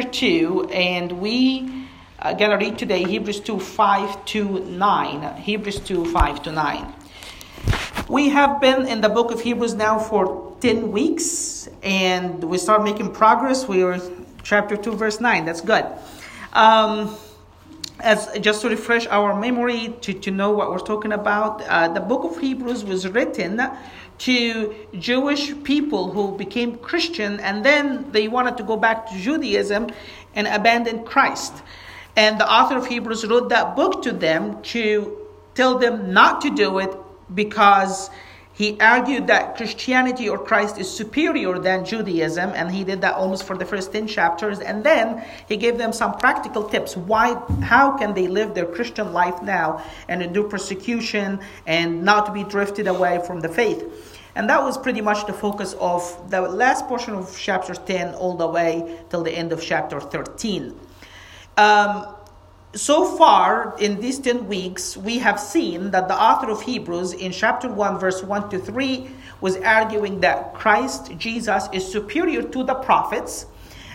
2, and we are going to read today Hebrews 2 5 to 9. Hebrews 2 5 to 9. We have been in the book of Hebrews now for 10 weeks, and we start making progress. We are chapter 2, verse 9. That's good. Um, as just to refresh our memory to, to know what we're talking about, uh, the book of Hebrews was written to Jewish people who became Christian and then they wanted to go back to Judaism and abandon Christ. And the author of Hebrews wrote that book to them to tell them not to do it because he argued that Christianity or Christ is superior than Judaism, and he did that almost for the first 10 chapters. And then he gave them some practical tips. Why, how can they live their Christian life now and endure persecution and not be drifted away from the faith? And that was pretty much the focus of the last portion of chapter 10 all the way till the end of chapter 13. Um, so far in these 10 weeks, we have seen that the author of Hebrews in chapter 1, verse 1 to 3, was arguing that Christ Jesus is superior to the prophets.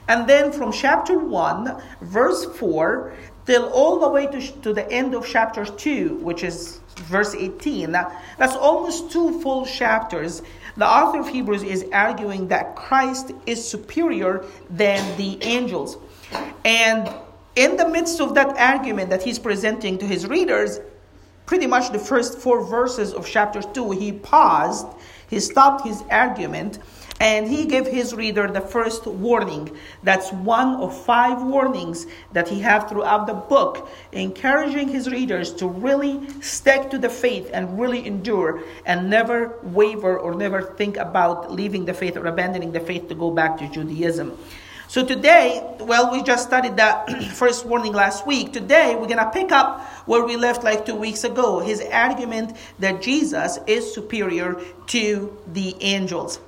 And then from chapter 1, verse 4, till all the way to, to the end of chapter 2, which is verse 18. Now, that's almost two full chapters. The author of Hebrews is arguing that Christ is superior than the angels. And in the midst of that argument that he's presenting to his readers, pretty much the first four verses of chapter 2, he paused, he stopped his argument, and he gave his reader the first warning. That's one of five warnings that he have throughout the book, encouraging his readers to really stick to the faith and really endure and never waver or never think about leaving the faith or abandoning the faith to go back to Judaism. So today, well, we just studied that first warning last week. Today, we're going to pick up where we left like two weeks ago. His argument that Jesus is superior to the angels.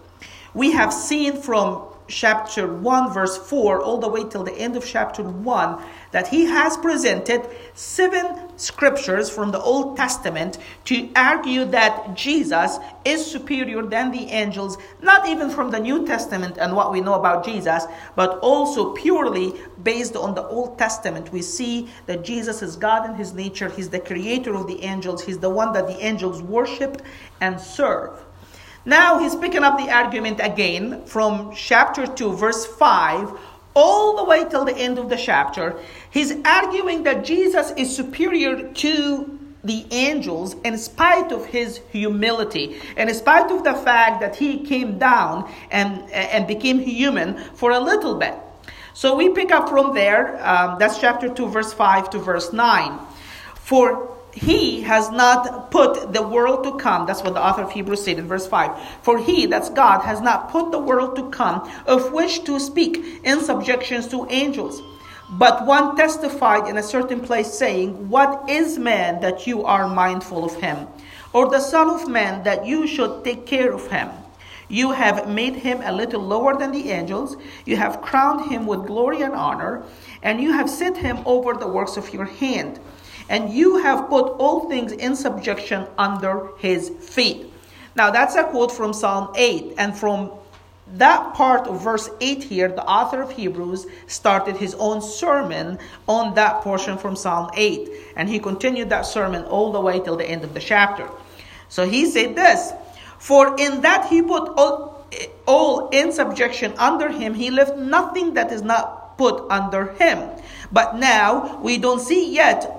We have seen from chapter 1, verse 4, all the way till the end of chapter 1, that he has presented seven scriptures from the Old Testament to argue that Jesus is superior than the angels, not even from the New Testament and what we know about Jesus, but also purely based on the Old Testament. We see that Jesus is God in his nature, he's the creator of the angels, he's the one that the angels worship and serve. Now he's picking up the argument again from chapter 2, verse 5, all the way till the end of the chapter. He's arguing that Jesus is superior to the angels in spite of his humility, and in spite of the fact that he came down and, and became human for a little bit. So we pick up from there. Um, that's chapter 2, verse 5 to verse 9. For he has not put the world to come. That's what the author of Hebrews said in verse 5. For he, that's God, has not put the world to come, of which to speak in subjections to angels. But one testified in a certain place, saying, What is man that you are mindful of him? Or the Son of Man that you should take care of him? You have made him a little lower than the angels. You have crowned him with glory and honor, and you have set him over the works of your hand and you have put all things in subjection under his feet. Now, that's a quote from Psalm 8. And from that part of verse 8 here, the author of Hebrews started his own sermon on that portion from Psalm 8. And he continued that sermon all the way till the end of the chapter. So he said this For in that he put all, all in subjection under him, he left nothing that is not put under him. But now we don't see yet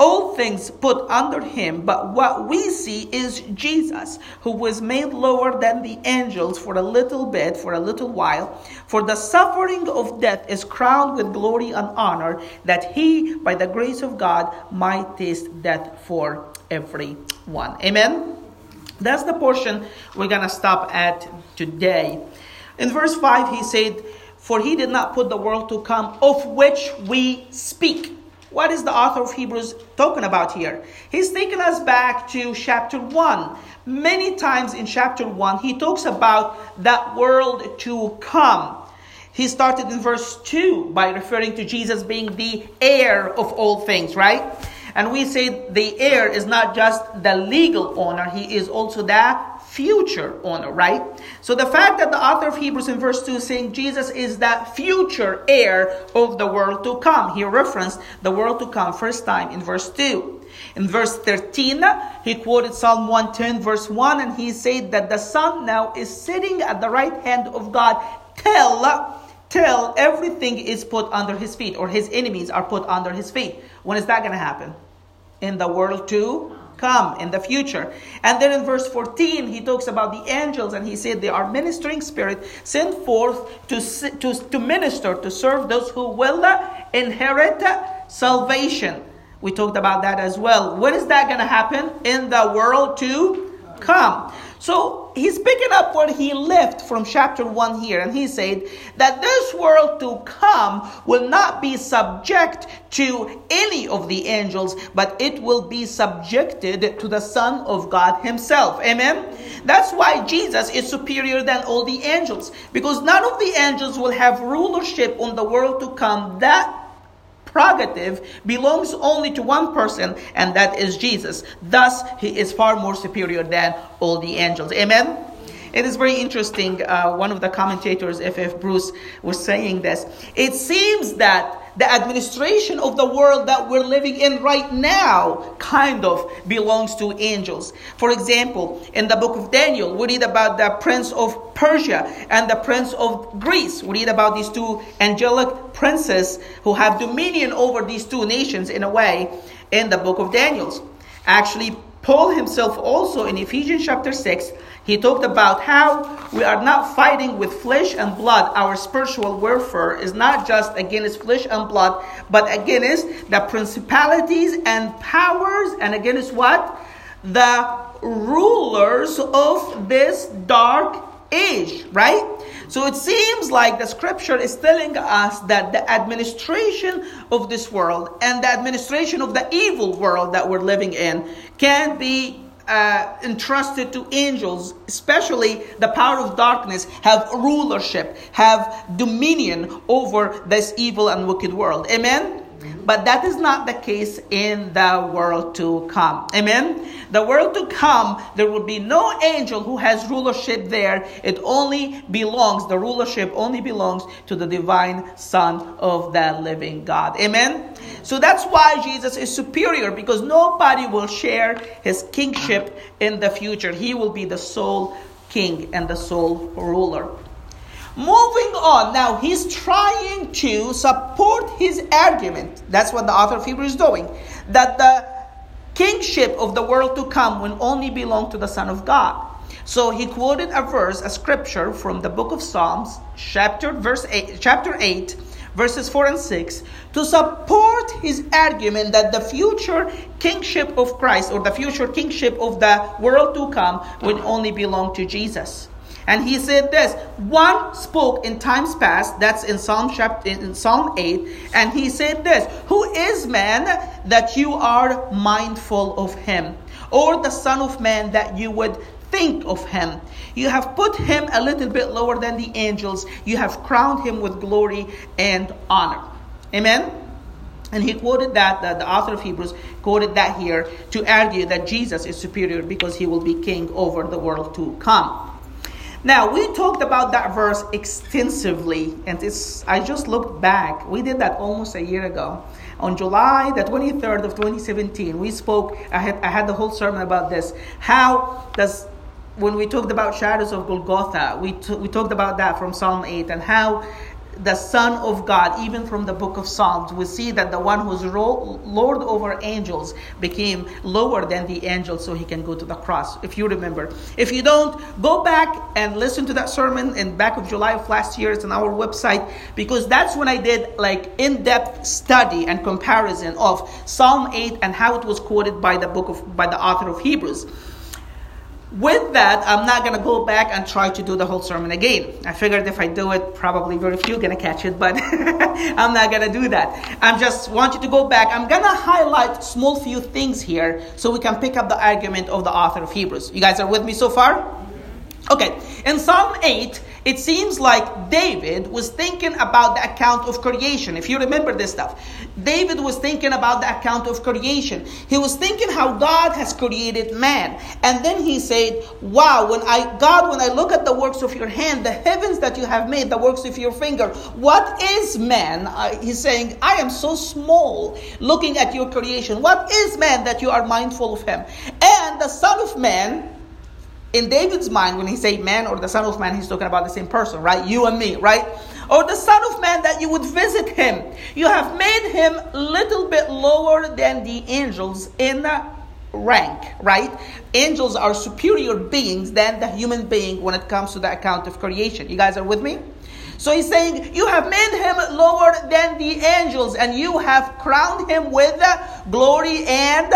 all things put under him, but what we see is Jesus, who was made lower than the angels for a little bit, for a little while, for the suffering of death is crowned with glory and honor, that he, by the grace of God, might taste death for everyone. Amen? That's the portion we're going to stop at today. In verse 5, he said, For he did not put the world to come, of which we speak. What is the author of Hebrews talking about here? He's taking us back to chapter 1. Many times in chapter 1, he talks about that world to come. He started in verse 2 by referring to Jesus being the heir of all things, right? And we say the heir is not just the legal owner, he is also the future owner, right? So the fact that the author of Hebrews in verse 2 is saying Jesus is that future heir of the world to come. He referenced the world to come first time in verse 2. In verse 13, he quoted Psalm 110, verse 1, and he said that the Son now is sitting at the right hand of God till, till everything is put under his feet, or his enemies are put under his feet. When is that going to happen? In the world to come in the future. And then in verse 14, he talks about the angels and he said they are ministering spirit sent forth to, to, to minister, to serve those who will inherit salvation. We talked about that as well. When is that going to happen? In the world to come. So he's picking up where he left from chapter 1 here, and he said that this world to come will not be subject to any of the angels, but it will be subjected to the Son of God Himself. Amen? That's why Jesus is superior than all the angels, because none of the angels will have rulership on the world to come. That prerogative belongs only to one person, and that is Jesus. Thus, he is far more superior than all the angels. Amen? It is very interesting. Uh, one of the commentators, F.F. Bruce, was saying this. It seems that the administration of the world that we're living in right now kind of belongs to angels. For example, in the book of Daniel, we read about the prince of Persia and the prince of Greece. We read about these two angelic princes who have dominion over these two nations in a way in the book of Daniels. Actually, Paul himself also in Ephesians chapter 6 he talked about how we are not fighting with flesh and blood. Our spiritual warfare is not just against flesh and blood, but against the principalities and powers, and against what? The rulers of this dark age, right? So it seems like the scripture is telling us that the administration of this world and the administration of the evil world that we're living in can be uh, entrusted to angels, especially the power of darkness, have rulership, have dominion over this evil and wicked world. Amen? But that is not the case in the world to come. Amen? The world to come, there will be no angel who has rulership there. It only belongs, the rulership only belongs to the divine Son of the living God. Amen? So that's why Jesus is superior because nobody will share his kingship in the future. He will be the sole king and the sole ruler. Moving on, now he's trying to support his argument. That's what the author of Hebrews is doing. That the kingship of the world to come will only belong to the Son of God. So he quoted a verse, a scripture from the book of Psalms, chapter verse 8, chapter 8, verses 4 and 6, to support his argument that the future kingship of Christ or the future kingship of the world to come will only belong to Jesus. And he said this one spoke in times past, that's in Psalm chapter in Psalm 8, and he said this Who is man that you are mindful of him? Or the Son of Man that you would think of him. You have put him a little bit lower than the angels. You have crowned him with glory and honor. Amen? And he quoted that, the, the author of Hebrews quoted that here to argue that Jesus is superior because he will be king over the world to come. Now, we talked about that verse extensively, and it's, I just looked back. We did that almost a year ago. On July the 23rd of 2017, we spoke, I had, I had the whole sermon about this. How does, when we talked about shadows of Golgotha, we, t- we talked about that from Psalm 8, and how the Son of God, even from the book of Psalms, we see that the one who's Lord over angels became lower than the angels so he can go to the cross, if you remember. If you don't, go back and listen to that sermon in back of July of last year. It's on our website because that's when I did like in-depth study and comparison of Psalm 8 and how it was quoted by the book of by the author of Hebrews. With that, I'm not going to go back and try to do the whole sermon again. I figured if I do it, probably very few going to catch it, but I'm not going to do that. I'm just want you to go back. I'm going to highlight small few things here so we can pick up the argument of the author of Hebrews. You guys are with me so far? Okay. In Psalm 8, it seems like David was thinking about the account of creation. If you remember this stuff, David was thinking about the account of creation. He was thinking how God has created man. And then he said, Wow, when I, God, when I look at the works of your hand, the heavens that you have made, the works of your finger, what is man? Uh, he's saying, I am so small looking at your creation. What is man that you are mindful of him? And the Son of Man, in David's mind, when he say man or the Son of Man, he's talking about the same person, right? You and me, right? Or the Son of Man that you would visit him. You have made him a little bit lower than the angels in the rank, right? Angels are superior beings than the human being when it comes to the account of creation. You guys are with me? So he's saying, You have made him lower than the angels, and you have crowned him with glory and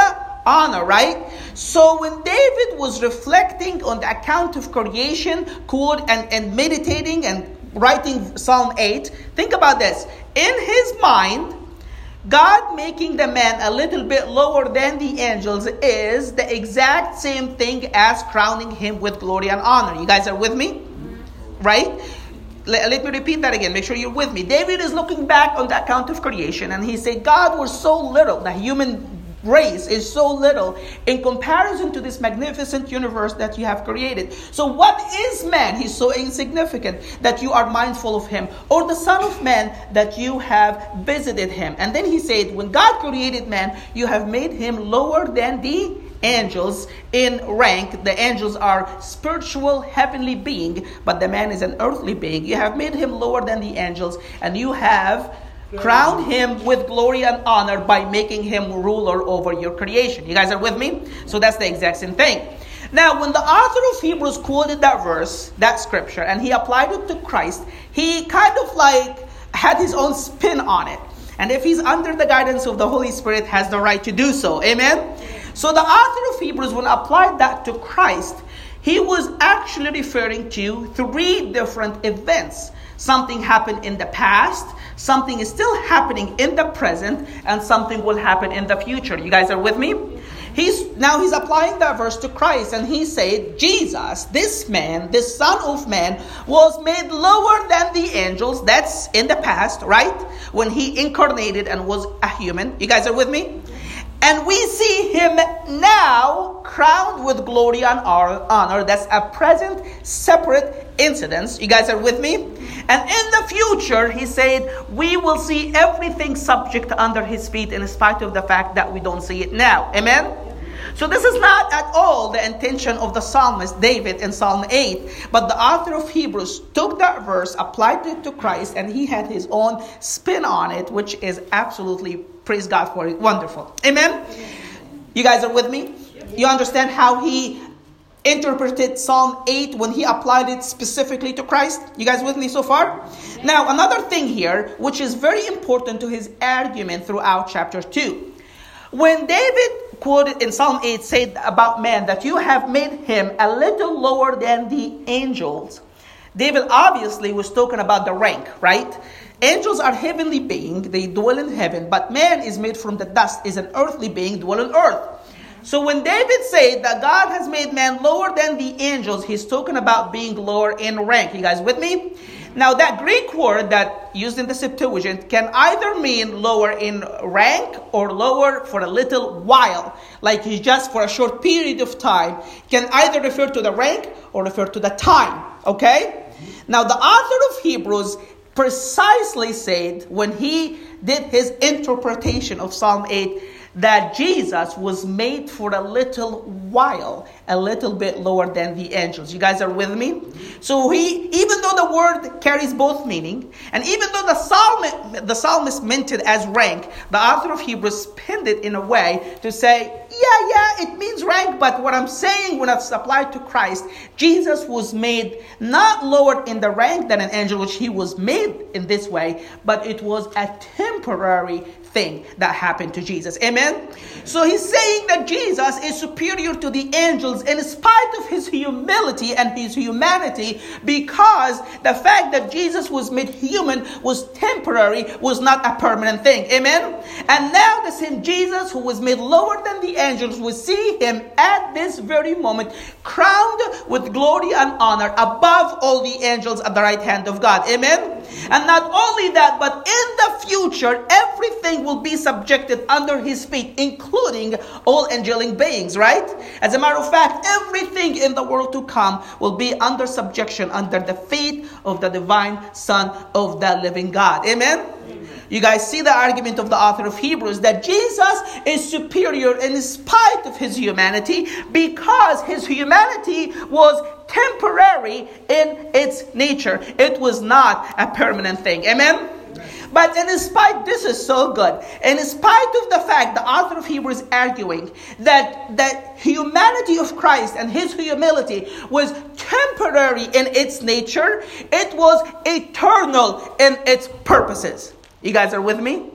honor, right? So when David was reflecting on the account of creation, cool, and, and meditating and writing Psalm 8, think about this. In his mind, God making the man a little bit lower than the angels is the exact same thing as crowning him with glory and honor. You guys are with me? Right? Let, let, me repeat that again. Make sure you're with me. David is looking back on the account of creation and he said, God was so little, the human race is so little in comparison to this magnificent universe that you have created. So, what is man? He's so insignificant that you are mindful of him, or the Son of Man that you have visited him. And then he said, When God created man, you have made him lower than the angels in rank. The angels are spiritual, heavenly being, but the man is an earthly being. You have made him lower than the angels, and you have crown him with glory and honor by making him ruler over your creation. You guys are with me? So that's the exact same thing. Now, when the author of Hebrews quoted that verse, that scripture, and he applied it to Christ, he kind of like had his own spin on it. And if he's under the guidance of the Holy Spirit, has the right to do so. Amen? So the author of Hebrews, when applied that to Christ, he was actually referring to three different events. Something happened in the past, something is still happening in the present, and something will happen in the future. You guys are with me? He's now he's applying that verse to Christ, and he said, Jesus, this man, this Son of Man, was made lower than the angels. That's in the past, right? When he incarnated and was a human. You guys are with me? And we see him now crowned with glory and honor. That's a present, separate incident. You guys are with me? And in the future, he said, we will see everything subject under his feet in spite of the fact that we don't see it now. Amen? So this is not at all the intention of the psalmist David in Psalm 8, but the author of Hebrews took that verse, applied it to Christ, and he had his own spin on it, which is absolutely Praise God for it. Wonderful. Amen? You guys are with me? You understand how he interpreted Psalm 8 when he applied it specifically to Christ? You guys with me so far? Now, another thing here, which is very important to his argument throughout chapter 2. When David quoted in Psalm 8 said about man that you have made him a little lower than the angels, David obviously was talking about the rank, right? Angels are heavenly beings, they dwell in heaven, but man is made from the dust, is an earthly being, dwell on earth. So when David said that God has made man lower than the angels, he's talking about being lower in rank. You guys with me? Now that Greek word that used in the Septuagint can either mean lower in rank or lower for a little while, like just for a short period of time, can either refer to the rank or refer to the time. Okay? Now the author of Hebrews precisely said when he did his interpretation of Psalm 8 that Jesus was made for a little while, a little bit lower than the angels. You guys are with me? So he, even though the word carries both meaning, and even though the psalmist, the psalmist meant it as rank, the author of Hebrews spent it in a way to say, yeah, yeah, it means rank, but what I'm saying when it's applied to Christ, Jesus was made not lower in the rank than an angel, which he was made in this way, but it was a temporary thing that happened to Jesus. Amen? So he's saying that Jesus is superior to the angels in spite of his humility and his humanity because the fact that Jesus was made human was temporary, was not a permanent thing. Amen? And now the same Jesus who was made lower than the angels, we see him at this very moment crowned with glory and honor above all the angels at the right hand of God. Amen? And not only that, but in the future, everything will be subjected under his feet, including all angelic beings, right? As a matter of fact, everything in the world to come will be under subjection, under the feet of the divine Son of the living God. Amen? You guys see the argument of the author of Hebrews that Jesus is superior in spite of his humanity because his humanity was temporary in its nature. It was not a permanent thing. Amen? But in spite, this is so good. In spite of the fact, the author of Hebrews arguing that the humanity of Christ and his humility was temporary in its nature, it was eternal in its purposes. You guys are with me?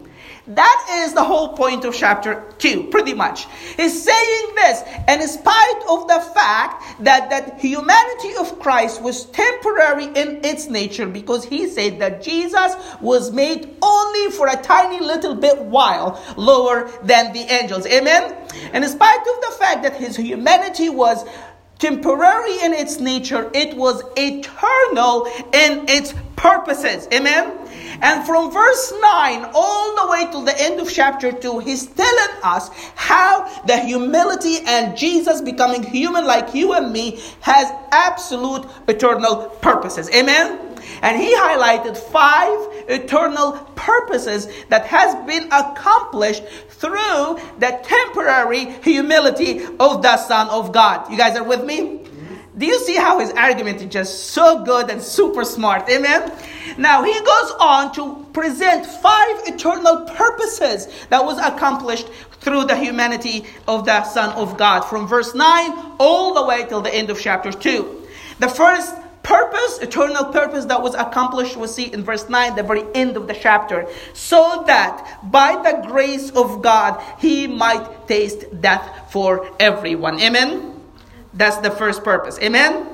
That is the whole point of chapter 2, pretty much. He's saying this, and in spite of the fact that that humanity of Christ was temporary in its nature, because he said that Jesus was made only for a tiny little bit while lower than the angels. Amen? And in spite of the fact that his humanity was temporary in its nature, it was eternal in its purposes. Amen? And from verse 9 all the way to the end of chapter 2, he's telling us how the humility and Jesus becoming human like you and me has absolute eternal purposes. Amen? And he highlighted five eternal purposes that has been accomplished through the temporary humility of the Son of God. You guys are with me? Do you see how his argument is just so good and super smart? Amen? Now he goes on to present five eternal purposes that was accomplished through the humanity of the Son of God from verse 9 all the way till the end of chapter 2. The first purpose, eternal purpose that was accomplished, we see in verse 9, the very end of the chapter, so that by the grace of God he might taste death for everyone. Amen? That's the first purpose. Amen?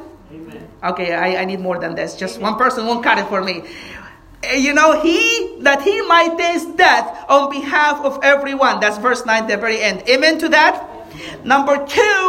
Okay, I, I need more than this. Just one person won't cut it for me. Eh, you know, he that he might taste death on behalf of everyone. That's verse 9, the very end. Amen to that? Number two,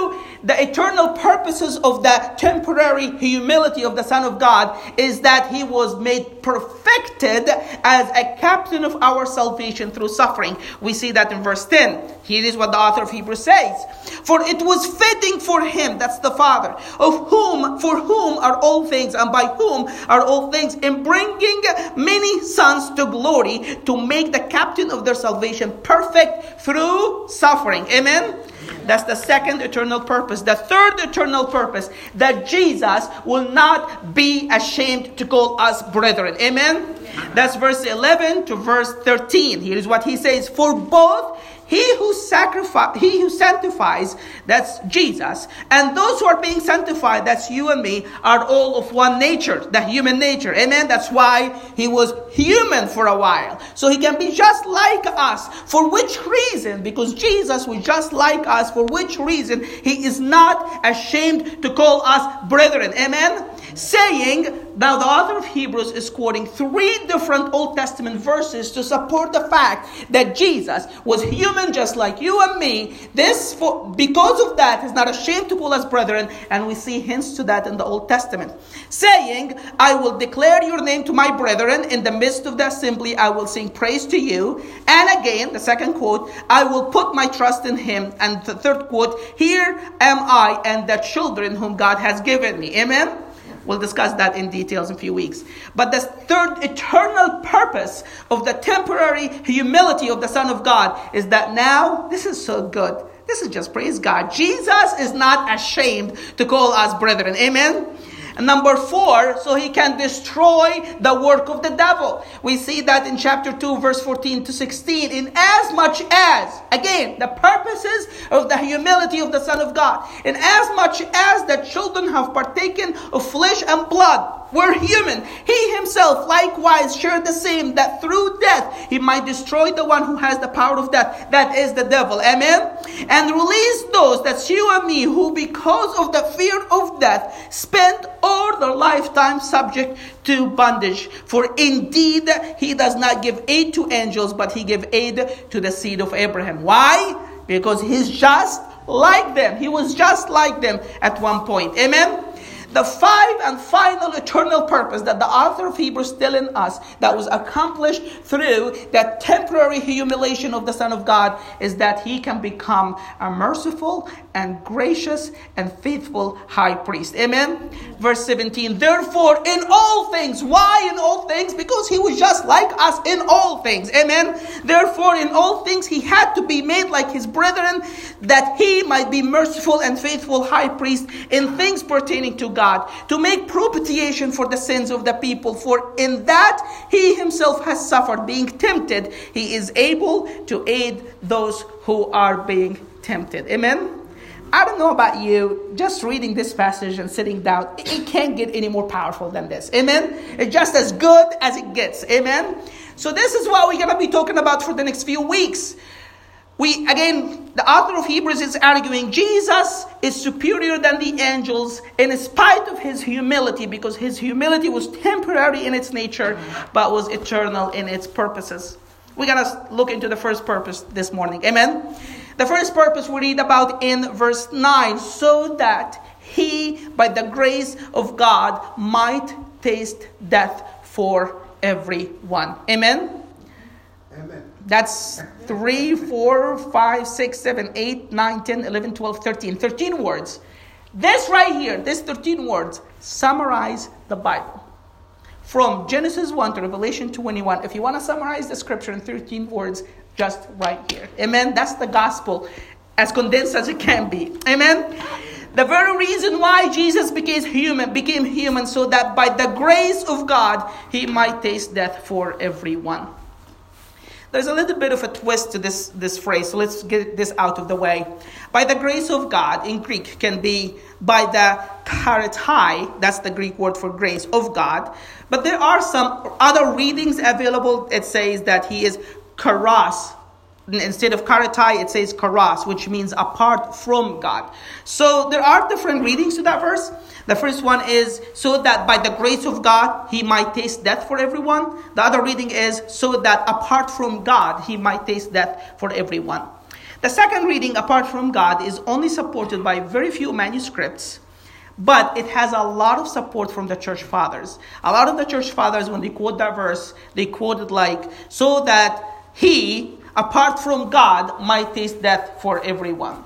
the eternal purposes of the temporary humility of the Son of God is that he was made perfected as a captain of our salvation through suffering. We see that in verse 10. Here is what the author of Hebrews says. For it was fitting for him, that's the Father, of whom, for whom are all things, and by whom are all things, in bringing many sons to glory, to make the captain of their salvation perfect through suffering. Amen? That's the second eternal purpose. The third eternal purpose that Jesus will not be ashamed to call us brethren. Amen? That's verse 11 to verse 13. Here is what he says For both he who sacrifice, he who sanctifies, that's Jesus, and those who are being sanctified, that's you and me, are all of one nature, the human nature. Amen. That's why he was human for a while. So he can be just like us. For which reason? Because Jesus was just like us. For which reason? He is not ashamed to call us brethren. Amen. Saying, now, the author of Hebrews is quoting three different Old Testament verses to support the fact that Jesus was human just like you and me. This, for, because of that, is not ashamed to call us brethren, and we see hints to that in the Old Testament. Saying, I will declare your name to my brethren in the midst of the assembly, I will sing praise to you. And again, the second quote, I will put my trust in him. And the third quote, Here am I and the children whom God has given me. Amen. We'll discuss that in details in a few weeks. But the third eternal purpose of the temporary humility of the Son of God is that now, this is so good. This is just praise God. Jesus is not ashamed to call us brethren. Amen. Number four, so he can destroy the work of the devil. We see that in chapter 2, verse 14 to 16. In as much as, again, the purposes of the humility of the Son of God, in as much as the children have partaken of flesh and blood, were human. He himself likewise shared the same, that through death he might destroy the one who has the power of death, that is the devil. Amen? And release those, that's you and me, who because of the fear of death spent all their lifetime subject to bondage. For indeed he does not give aid to angels, but he gave aid to the seed of Abraham. Why? Because he's just like them. He was just like them at one point. Amen? The five and final eternal purpose that the author of Hebrews still in us that was accomplished through that temporary humiliation of the Son of God is that he can become a merciful and gracious and faithful high priest. Amen. Verse 17. Therefore, in all things, why in all things? Because he was just like us in all things. Amen. Therefore, in all things, he had to be made like his brethren that he might be merciful and faithful high priest in things pertaining to God, to make propitiation for the sins of the people. For in that he himself has suffered, being tempted, he is able to aid those who are being tempted. Amen. I don't know about you, just reading this passage and sitting down, it can't get any more powerful than this. Amen? It's just as good as it gets. Amen? So, this is what we're going to be talking about for the next few weeks. We, again, the author of Hebrews is arguing Jesus is superior than the angels in spite of his humility, because his humility was temporary in its nature, but was eternal in its purposes. We're going to look into the first purpose this morning. Amen? The first purpose we read about in verse 9 so that he, by the grace of God, might taste death for everyone. Amen? Amen. That's 3, 4, 5, 6, 7, 8, 9, 10, 11, 12, 13. 13 words. This right here, this 13 words, summarize the Bible. From Genesis 1 to Revelation 21, if you want to summarize the scripture in 13 words, just right here. Amen. That's the gospel as condensed as it can be. Amen. The very reason why Jesus became human, became human, so that by the grace of God he might taste death for everyone. There's a little bit of a twist to this, this phrase, so let's get this out of the way. By the grace of God in Greek can be by the charitai, that's the Greek word for grace of God. But there are some other readings available. It says that he is charis. Instead of charitai, it says karas, which means apart from God. So there are different readings to that verse. The first one is so that by the grace of God he might taste death for everyone. The other reading is so that apart from God he might taste death for everyone. The second reading, apart from God, is only supported by very few manuscripts but it has a lot of support from the church fathers. A lot of the church fathers, when they quote that verse, they quote it like, so that he, apart from God, might taste death for everyone.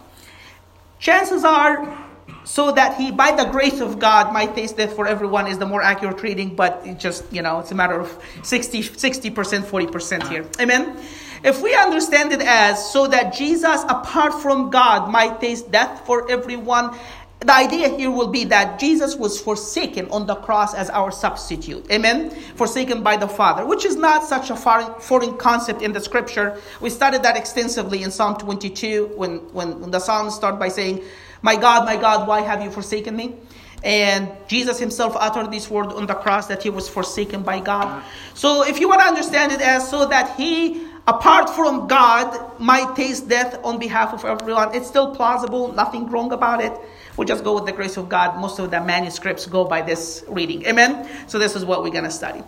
Chances are, so that he, by the grace of God, might taste death for everyone is the more accurate reading, but it just, you know, it's a matter of 60, 60%, 40% here. Amen? If we understand it as so that Jesus, apart from God, might taste death for everyone, the idea here will be that Jesus was forsaken on the cross as our substitute. Amen? Forsaken by the Father, which is not such a foreign concept in the scripture. We studied that extensively in Psalm 22 when, when, when the Psalms start by saying, My God, my God, why have you forsaken me? And Jesus himself uttered this word on the cross that he was forsaken by God. So if you want to understand it as so that he apart from God might taste death on behalf of everyone, it's still plausible, nothing wrong about it. We just go with the grace of God. Most of the manuscripts go by this reading. Amen? So this is what we're going to study.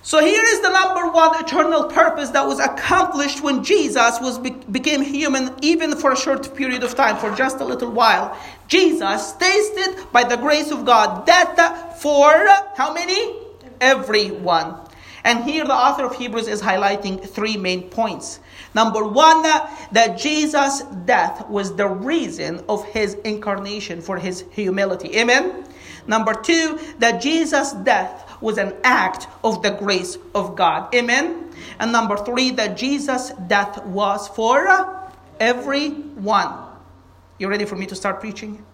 So here is the number one eternal purpose that was accomplished when Jesus was became human, even for a short period of time, for just a little while. Jesus tasted by the grace of God death for how many? Everyone. And here the author of Hebrews is highlighting three main points. Number one, that Jesus' death was the reason of his incarnation for his humility. Amen. Number two, that Jesus' death was an act of the grace of God. Amen. And number three, that Jesus' death was for everyone. You ready for me to start preaching?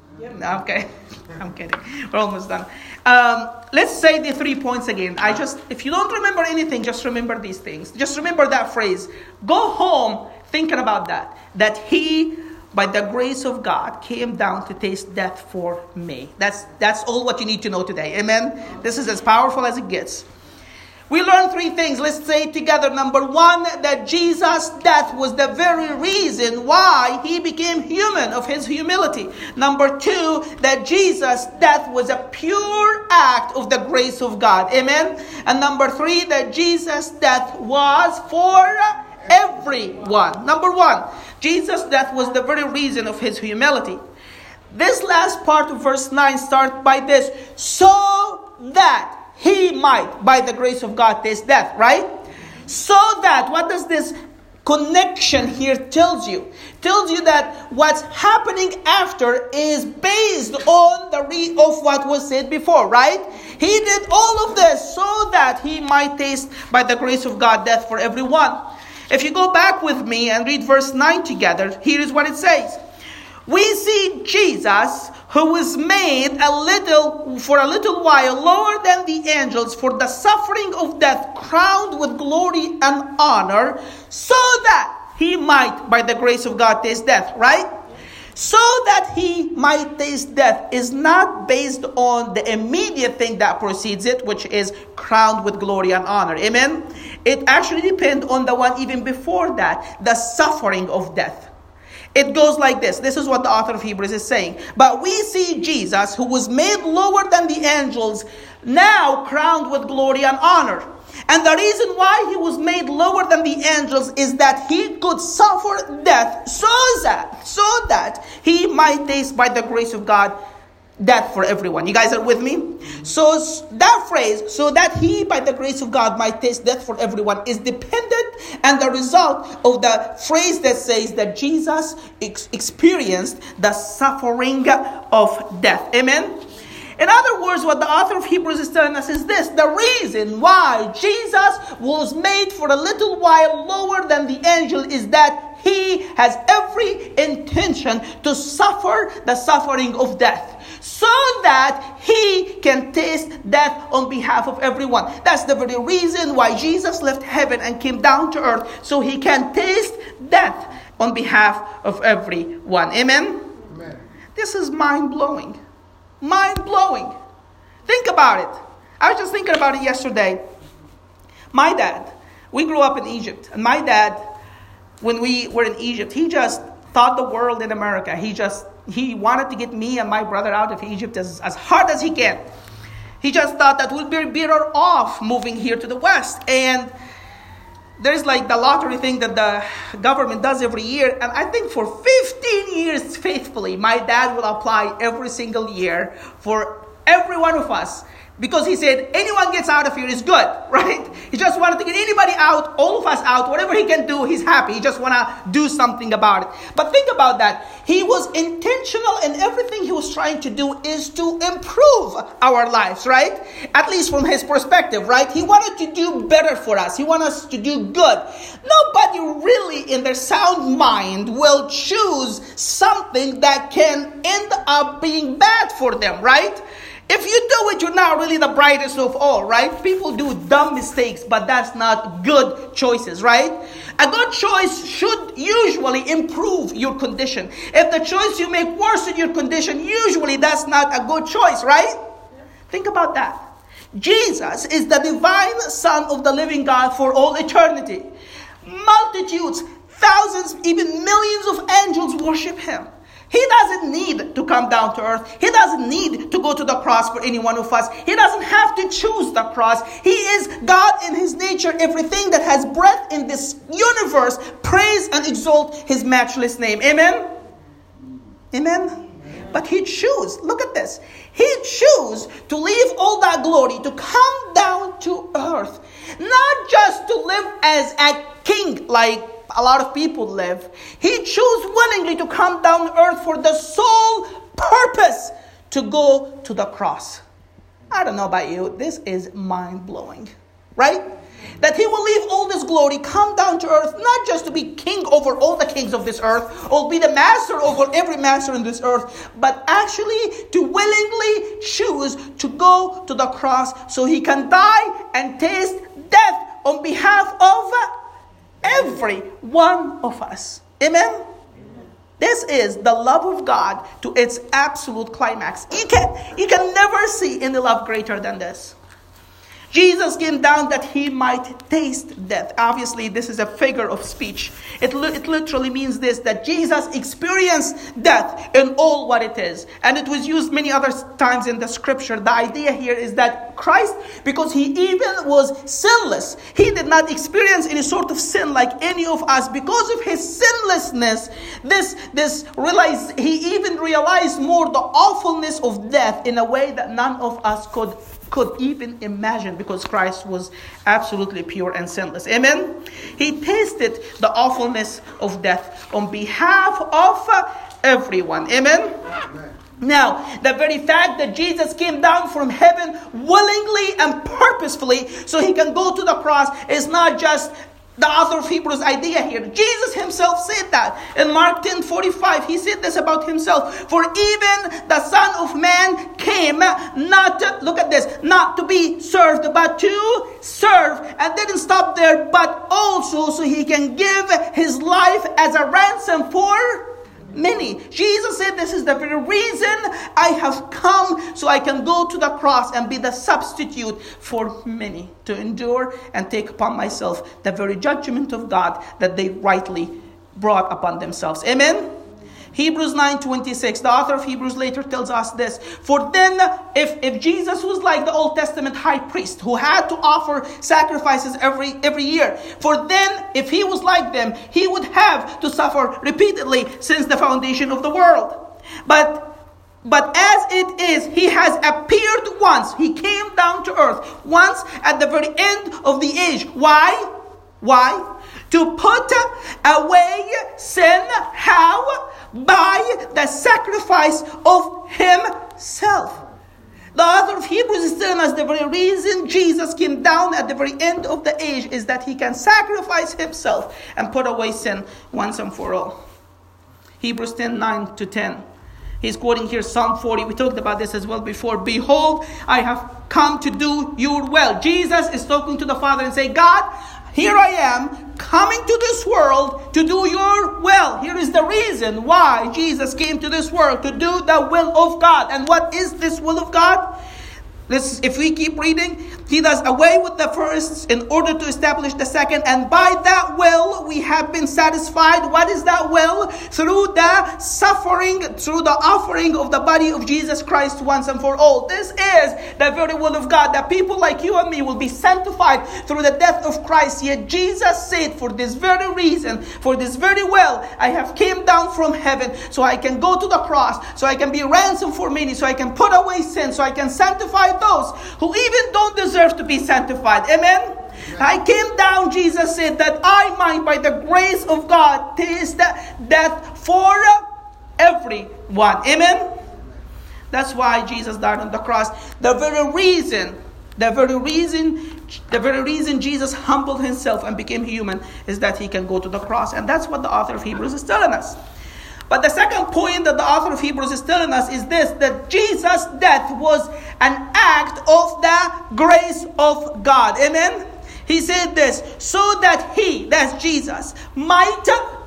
Okay, I'm kidding. We're almost done. Um, let's say the three points again. I just, if you don't remember anything, just remember these things. Just remember that phrase. Go home thinking about that. That He, by the grace of God, came down to taste death for me. That's that's all what you need to know today. Amen. This is as powerful as it gets. We learn three things. Let's say together. Number one, that Jesus' death was the very reason why he became human of his humility. Number two, that Jesus' death was a pure act of the grace of God. Amen. And number three, that Jesus' death was for everyone. Number one, Jesus' death was the very reason of his humility. This last part of verse 9 starts by this so that he might, by the grace of God, taste death, right? So that, what does this connection here tells you? Tells you that what's happening after is based on the re of what was said before, right? He did all of this so that he might taste, by the grace of God, death for everyone. If you go back with me and read verse 9 together, here is what it says. We see Jesus who was made a little for a little while lower than the angels for the suffering of death crowned with glory and honor so that he might by the grace of god taste death right? So that he might taste death is not based on the immediate thing that precedes it which is crowned with glory and honor. Amen? It actually depends on the one even before that the suffering of death it goes like this. This is what the author of Hebrews is saying. But we see Jesus, who was made lower than the angels, now crowned with glory and honor. And the reason why he was made lower than the angels is that he could suffer death so that, so that he might taste by the grace of God death for everyone. You guys are with me? So that phrase, so that he by the grace of God might taste death for everyone, is dependent and the result of the phrase that says that Jesus ex- experienced the suffering of death. Amen. In other words, what the author of Hebrews is telling us is this the reason why Jesus was made for a little while lower than the angel is that he has every intention to suffer the suffering of death so that he can taste death on behalf of everyone. That's the very reason why Jesus left heaven and came down to earth so he can taste death on behalf of everyone. Amen? Amen. This is mind blowing. Mind blowing. Think about it. I was just thinking about it yesterday. My dad, we grew up in Egypt, and my dad, when we were in Egypt, he just thought the world in America. He just he wanted to get me and my brother out of Egypt as, as hard as he can. He just thought that we'd be better off moving here to the West. And there's like the lottery thing that the government does every year. And I think for 15 years faithfully, my dad will apply every single year for every one of us because he said anyone gets out of here is good, right? He just wanted to get anybody out, all of us out, whatever he can do, he's happy. He just want to do something about it. But think about that. He was intentional and everything he was trying to do is to improve our lives, right? At least from his perspective, right? He wanted to do better for us. He wanted us to do good. Nobody really in their sound mind will choose something that can end up being bad for them, right? If you do it, you're not really the brightest of all, right? People do dumb mistakes, but that's not good choices, right? A good choice should usually improve your condition. If the choice you make worsen your condition, usually that's not a good choice, right? Think about that. Jesus is the divine Son of the living God for all eternity. Multitudes, thousands, even millions of angels worship him. He doesn't need to come down to earth. He doesn't need to go to the cross for any one of us. He doesn't have to choose the cross. He is God in his nature. Everything that has breath in this universe, praise and exalt his matchless name. Amen? Amen? But he chose, look at this. He chose to leave all that glory to come down to earth. Not just to live as a king like a lot of people live. He chose willingly to come down earth for the sole purpose to go to the cross. I don't know about you, this is mind blowing, right? That he will leave all this glory, come down to earth, not just to be king over all the kings of this earth or be the master over every master in this earth, but actually to willingly choose to go to the cross so he can die and taste death on behalf of every one of us. Amen? This is the love of God to its absolute climax. You can, you can never see any love greater than this. Jesus came down that he might taste death. Obviously, this is a figure of speech. It, li- it literally means this that Jesus experienced death in all what it is. And it was used many other times in the scripture. The idea here is that Christ, because he even was sinless, he did not experience any sort of sin like any of us. Because of his sinlessness, this, this realized, he even realized more the awfulness of death in a way that none of us could could even imagine because Christ was absolutely pure and sinless. Amen? He tasted the awfulness of death on behalf of everyone. Amen? Amen. Now, the very fact that Jesus came down from heaven willingly and purposefully so he can go to the cross is not just the author of Hebrews idea here. Jesus himself said that. In Mark 10 45, he said this about himself. For even the Son of Man came not to, look at this, not to be served, but to serve. And didn't stop there, but also so he can give his life as a ransom for many. Jesus said, This is the very reason I have come so I can go to the cross and be the substitute for many to endure and take upon myself the very judgment of God that they rightly brought upon themselves. Amen. Hebrews 9:26, the author of Hebrews later tells us this. For then, if, if Jesus was like the Old Testament high priest who had to offer sacrifices every, every year, for then, if he was like them, he would have to suffer repeatedly since the foundation of the world. But but as it is, he has appeared once. He came down to earth once at the very end of the age. Why? Why? To put away sin. How? By the sacrifice of himself. The author of Hebrews is telling us the very reason Jesus came down at the very end of the age is that he can sacrifice himself and put away sin once and for all. Hebrews 10 9 to 10. He's quoting here Psalm 40. We talked about this as well before. Behold, I have come to do your will. Jesus is talking to the Father and say, God, here I am coming to this world to do your will. Here is the reason why Jesus came to this world to do the will of God. And what is this will of God? This, if we keep reading, he does away with the first in order to establish the second, and by that will we have been satisfied. What is that will? Through the suffering, through the offering of the body of Jesus Christ once and for all. This is the very will of God that people like you and me will be sanctified through the death of Christ. Yet Jesus said, For this very reason, for this very will, I have came down from heaven so I can go to the cross, so I can be ransom for many, so I can put away sin, so I can sanctify those who even don't deserve to be sanctified. Amen? I came down, Jesus said, that I might, by the grace of God, taste death for everyone. Amen? That's why Jesus died on the cross. The very reason, the very reason, the very reason Jesus humbled himself and became human is that he can go to the cross. And that's what the author of Hebrews is telling us. But the second point that the author of Hebrews is telling us is this that Jesus' death was an of the grace of God. Amen? He said this, so that he, that's Jesus, might,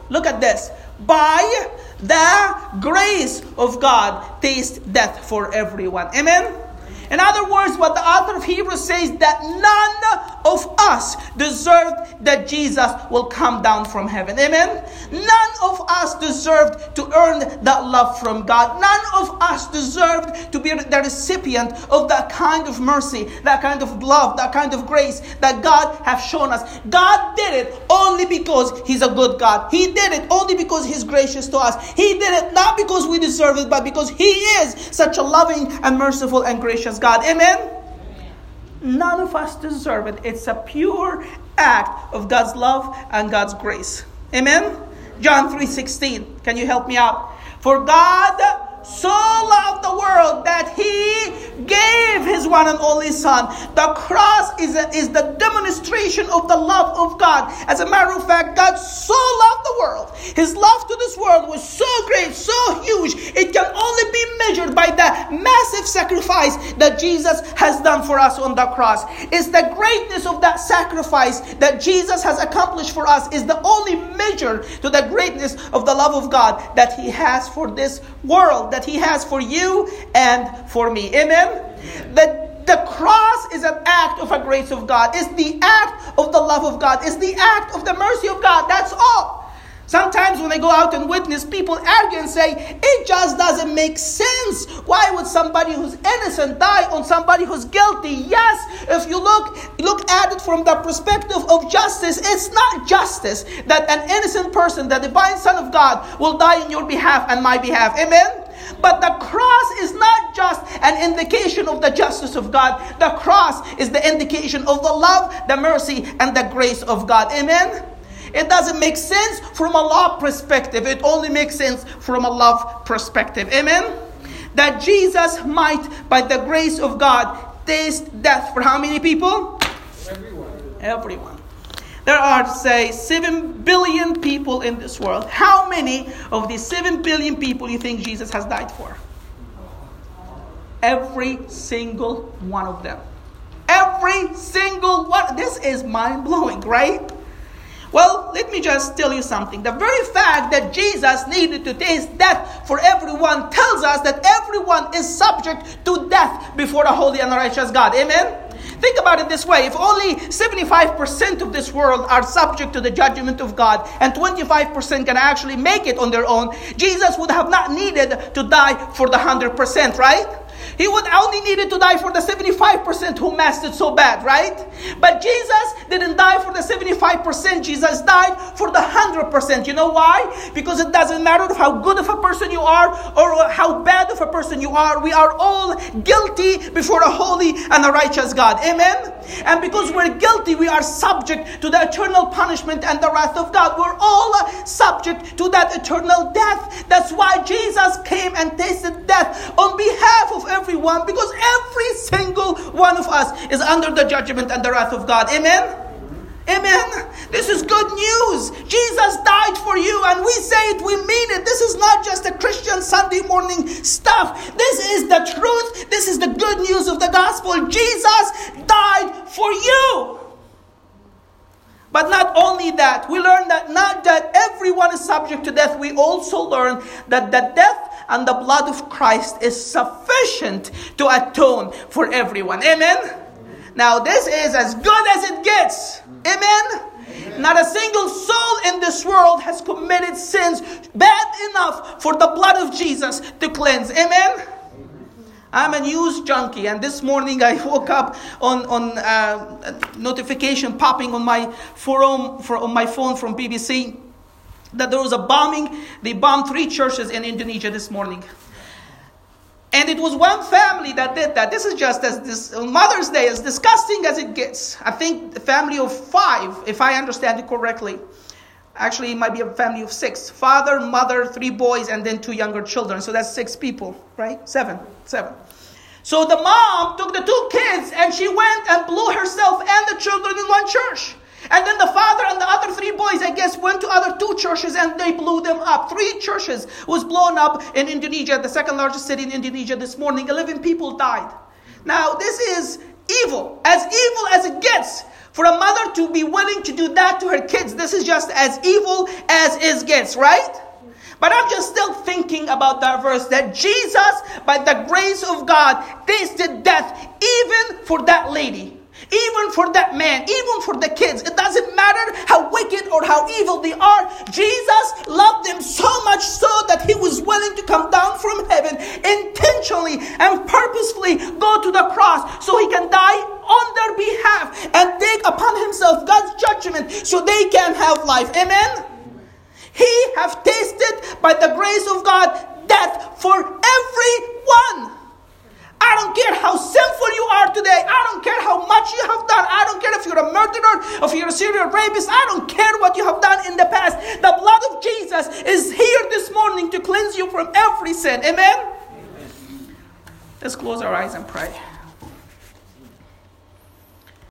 look at this, by the grace of God, taste death for everyone. Amen? In other words, what the author of Hebrews says that none of us deserved that Jesus will come down from heaven. Amen. None of us deserved to earn that love from God. None of us deserved to be the recipient of that kind of mercy, that kind of love, that kind of grace that God has shown us. God did it only because He's a good God. He did it only because He's gracious to us. He did it not because we deserve it, but because He is such a loving and merciful and gracious God. Amen? None of us deserve it. It's a pure act of God's love and God's grace. Amen? John 3:16. Can you help me out? For God so loved the world that he gave his one and only son. The cross is, a, is the demonstration of the love of God. As a matter of fact, God so loved the world. His love to this world was so great, so huge, it can only be measured sacrifice that Jesus has done for us on the cross. It's the greatness of that sacrifice that Jesus has accomplished for us is the only measure to the greatness of the love of God that He has for this world, that He has for you and for me. Amen? The the cross is an act of a grace of God. It's the act of the love of God. It's the act of the mercy of God. That's all. Sometimes when I go out and witness, people argue and say, it just doesn't make sense. Why would somebody who's innocent die on somebody who's guilty? Yes, if you look, look at it from the perspective of justice, it's not justice that an innocent person, the divine Son of God, will die in your behalf and my behalf. Amen? But the cross is not just an indication of the justice of God. The cross is the indication of the love, the mercy, and the grace of God. Amen? It doesn't make sense from a law perspective. It only makes sense from a love perspective. Amen? That Jesus might, by the grace of God, taste death for how many people? Everyone. Everyone. There are, say, 7 billion people in this world. How many of these 7 billion people you think Jesus has died for? Every single one of them. Every single one. This is mind blowing, right? Well, let me just tell you something. The very fact that Jesus needed to taste death for everyone tells us that everyone is subject to death before the holy and righteous God. Amen? Think about it this way if only 75% of this world are subject to the judgment of God and 25% can actually make it on their own, Jesus would have not needed to die for the 100%, right? He would only needed to die for the 75% who messed it so bad, right? But Jesus didn't die for the 75%. Jesus died for the 100%. You know why? Because it doesn't matter how good of a person you are or how bad of a person you are. We are all guilty before a holy and a righteous God. Amen? And because we're guilty, we are subject to the eternal punishment and the wrath of God. We're all subject to that eternal death. That's why Jesus came and tasted death on behalf of everyone because every single one of us is under the judgment and the wrath of God. Amen? Amen. This is good news. Jesus died for you, and we say it, we mean it. This is not just a Christian Sunday morning stuff. This is the truth. This is the good news of the gospel. Jesus died for you. But not only that, we learn that not that everyone is subject to death, we also learn that the death and the blood of Christ is sufficient to atone for everyone. Amen? Now, this is as good as it gets. Amen? Not a single soul in this world has committed sins bad enough for the blood of Jesus to cleanse. Amen? I'm a news junkie, and this morning I woke up on on uh, notification popping on my forum for, on my phone from BBC that there was a bombing. They bombed three churches in Indonesia this morning. And it was one family that did that. This is just as this Mother's Day, as disgusting as it gets. I think a family of five, if I understand it correctly. Actually, it might be a family of six. Father, mother, three boys, and then two younger children. So that's six people, right? Seven. Seven. So the mom took the two kids and she went and blew herself and the children in one church. And then the father and the other three boys, I guess, went to other two churches and they blew them up. Three churches was blown up in Indonesia, the second largest city in Indonesia this morning. 11 people died. Now, this is evil, as evil as it gets. For a mother to be willing to do that to her kids, this is just as evil as it gets, right? But I'm just still thinking about that verse that Jesus, by the grace of God, tasted death even for that lady. Even for that man, even for the kids, it doesn't matter how wicked or how evil they are. Jesus loved them so much so that he was willing to come down from heaven intentionally and purposefully go to the cross so he can die on their behalf and take upon himself God's judgment so they can have life. Amen. He have tasted by the grace of God death for everyone. I don't care how sinful you are today. I don't care how much you have done. I don't care if you're a murderer, if you're a serial rapist. I don't care what you have done in the past. The blood of Jesus is here this morning to cleanse you from every sin. Amen? Amen. Let's close our eyes and pray.